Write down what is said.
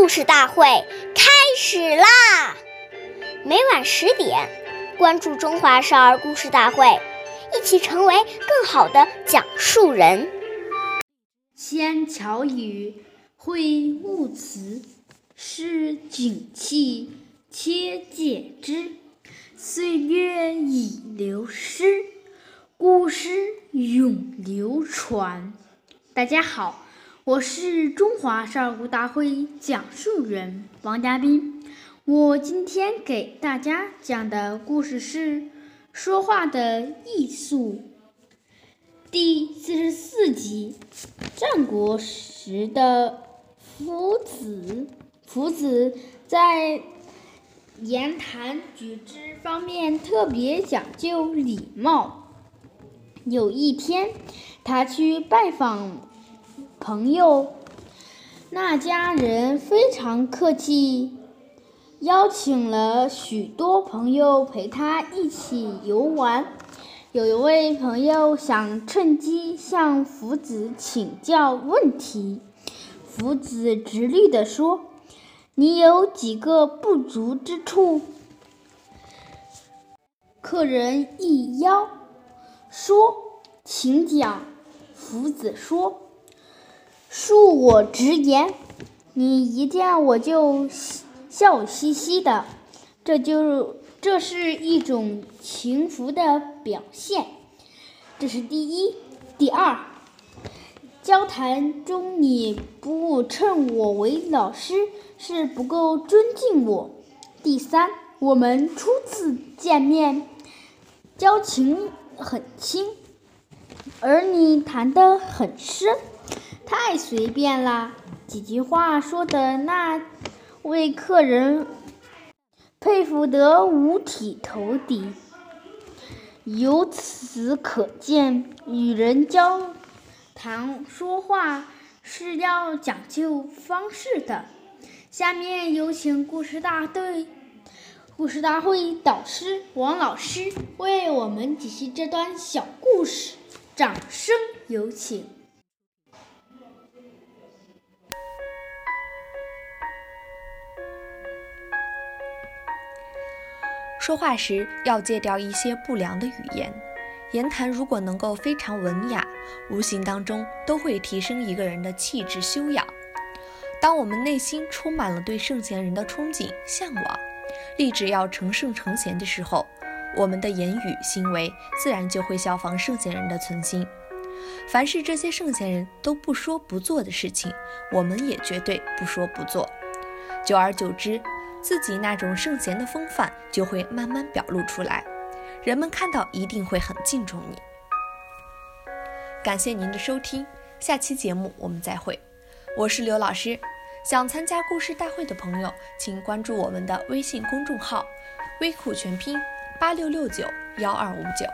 故事大会开始啦！每晚十点，关注《中华少儿故事大会》，一起成为更好的讲述人。先巧语，会物词，诗景气，切解之。岁月已流失，故事永流传。大家好。我是中华少儿故大会讲述人王嘉宾，我今天给大家讲的故事是《说话的艺术》第四十四集。战国时的夫子，夫子在言谈举止方面特别讲究礼貌。有一天，他去拜访。朋友，那家人非常客气，邀请了许多朋友陪他一起游玩。有一位朋友想趁机向福子请教问题，福子直率地说：“你有几个不足之处？”客人一邀，说：“请讲。”福子说。恕我直言，你一见我就笑嘻嘻的，这就这是一种情福的表现。这是第一，第二，交谈中你不称我为老师，是不够尊敬我。第三，我们初次见面，交情很轻，而你谈得很深。太随便了，几句话说的那位客人佩服得五体投地。由此可见，与人交谈说话是要讲究方式的。下面有请故事大队、故事大会导师王老师为我们解析这段小故事，掌声有请。说话时要戒掉一些不良的语言，言谈如果能够非常文雅，无形当中都会提升一个人的气质修养。当我们内心充满了对圣贤人的憧憬、向往，立志要成圣成贤的时候，我们的言语行为自然就会效仿圣贤人的存心。凡是这些圣贤人都不说不做的事情，我们也绝对不说不做。久而久之。自己那种圣贤的风范就会慢慢表露出来，人们看到一定会很敬重你。感谢您的收听，下期节目我们再会。我是刘老师，想参加故事大会的朋友，请关注我们的微信公众号“微库全拼八六六九幺二五九”。